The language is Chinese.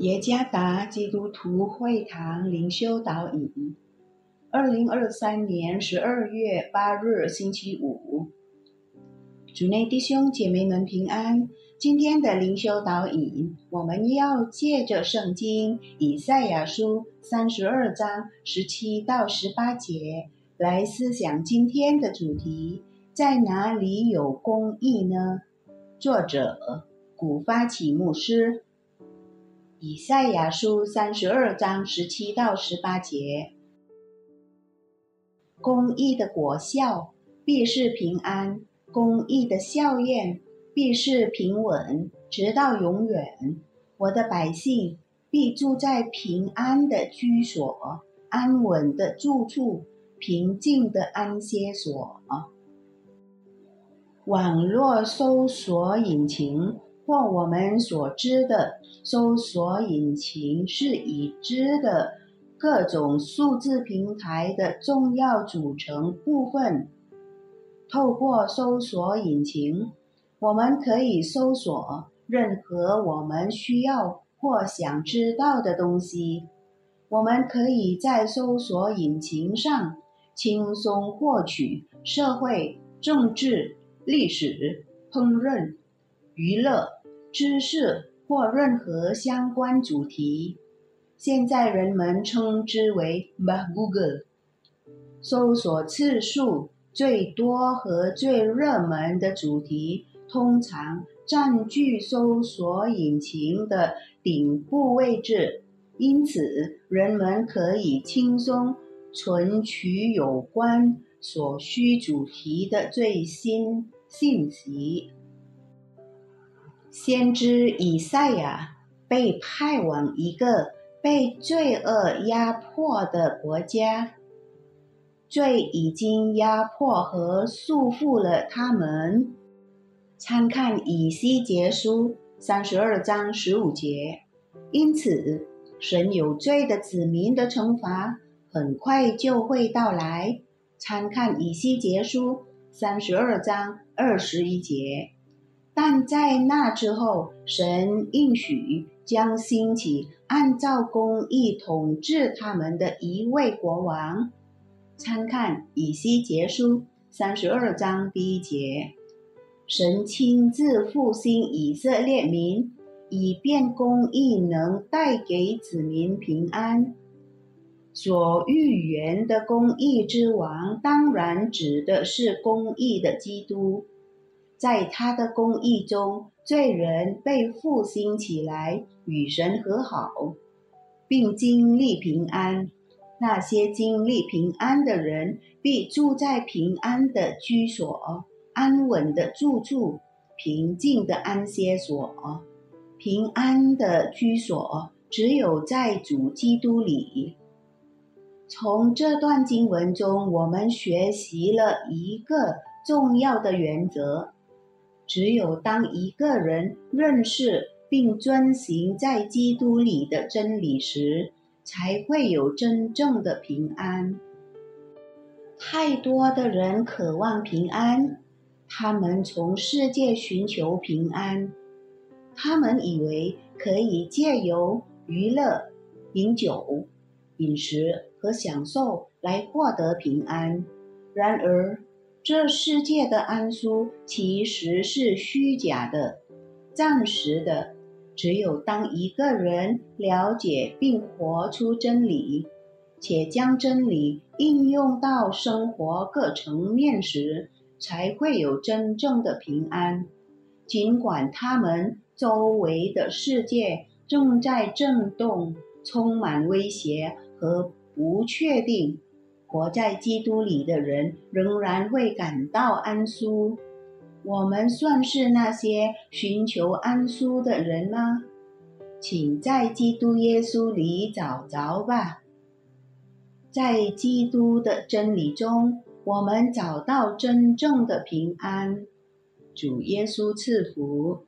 耶加达基督徒会堂灵修导引，二零二三年十二月八日星期五，主内弟兄姐妹们平安。今天的灵修导引，我们要借着圣经以赛亚书三十二章十七到十八节来思想今天的主题：在哪里有公义呢？作者古发起牧师。以赛亚书三十二章十七到十八节：公义的果效必是平安，公义的效验必是平稳，直到永远。我的百姓必住在平安的居所，安稳的住处，平静的安歇所。网络搜索引擎。或我们所知的搜索引擎是已知的各种数字平台的重要组成部分。透过搜索引擎，我们可以搜索任何我们需要或想知道的东西。我们可以在搜索引擎上轻松获取社会、政治、历史、烹饪。娱乐、知识或任何相关主题，现在人们称之为 Google。搜索次数最多和最热门的主题，通常占据搜索引擎的顶部位置，因此人们可以轻松存取有关所需主题的最新信息。先知以赛亚被派往一个被罪恶压迫的国家，罪已经压迫和束缚了他们。参看以西结书三十二章十五节。因此，神有罪的子民的惩罚很快就会到来。参看以西结书三十二章二十一节。但在那之后，神应许将兴起按照公义统治他们的一位国王。参看以西结书三十二章第一节。神亲自复兴以色列民，以便公义能带给子民平安。所预言的公义之王，当然指的是公义的基督。在他的公义中，罪人被复兴起来，与神和好，并经历平安。那些经历平安的人，必住在平安的居所、安稳的住处、平静的安歇所。平安的居所只有在主基督里。从这段经文中，我们学习了一个重要的原则。只有当一个人认识并遵行在基督里的真理时，才会有真正的平安。太多的人渴望平安，他们从世界寻求平安，他们以为可以借由娱乐、饮酒、饮食和享受来获得平安。然而，这世界的安舒其实是虚假的、暂时的。只有当一个人了解并活出真理，且将真理应用到生活各层面时，才会有真正的平安。尽管他们周围的世界正在震动，充满威胁和不确定。活在基督里的人仍然会感到安舒。我们算是那些寻求安舒的人吗？请在基督耶稣里找着吧。在基督的真理中，我们找到真正的平安。主耶稣赐福。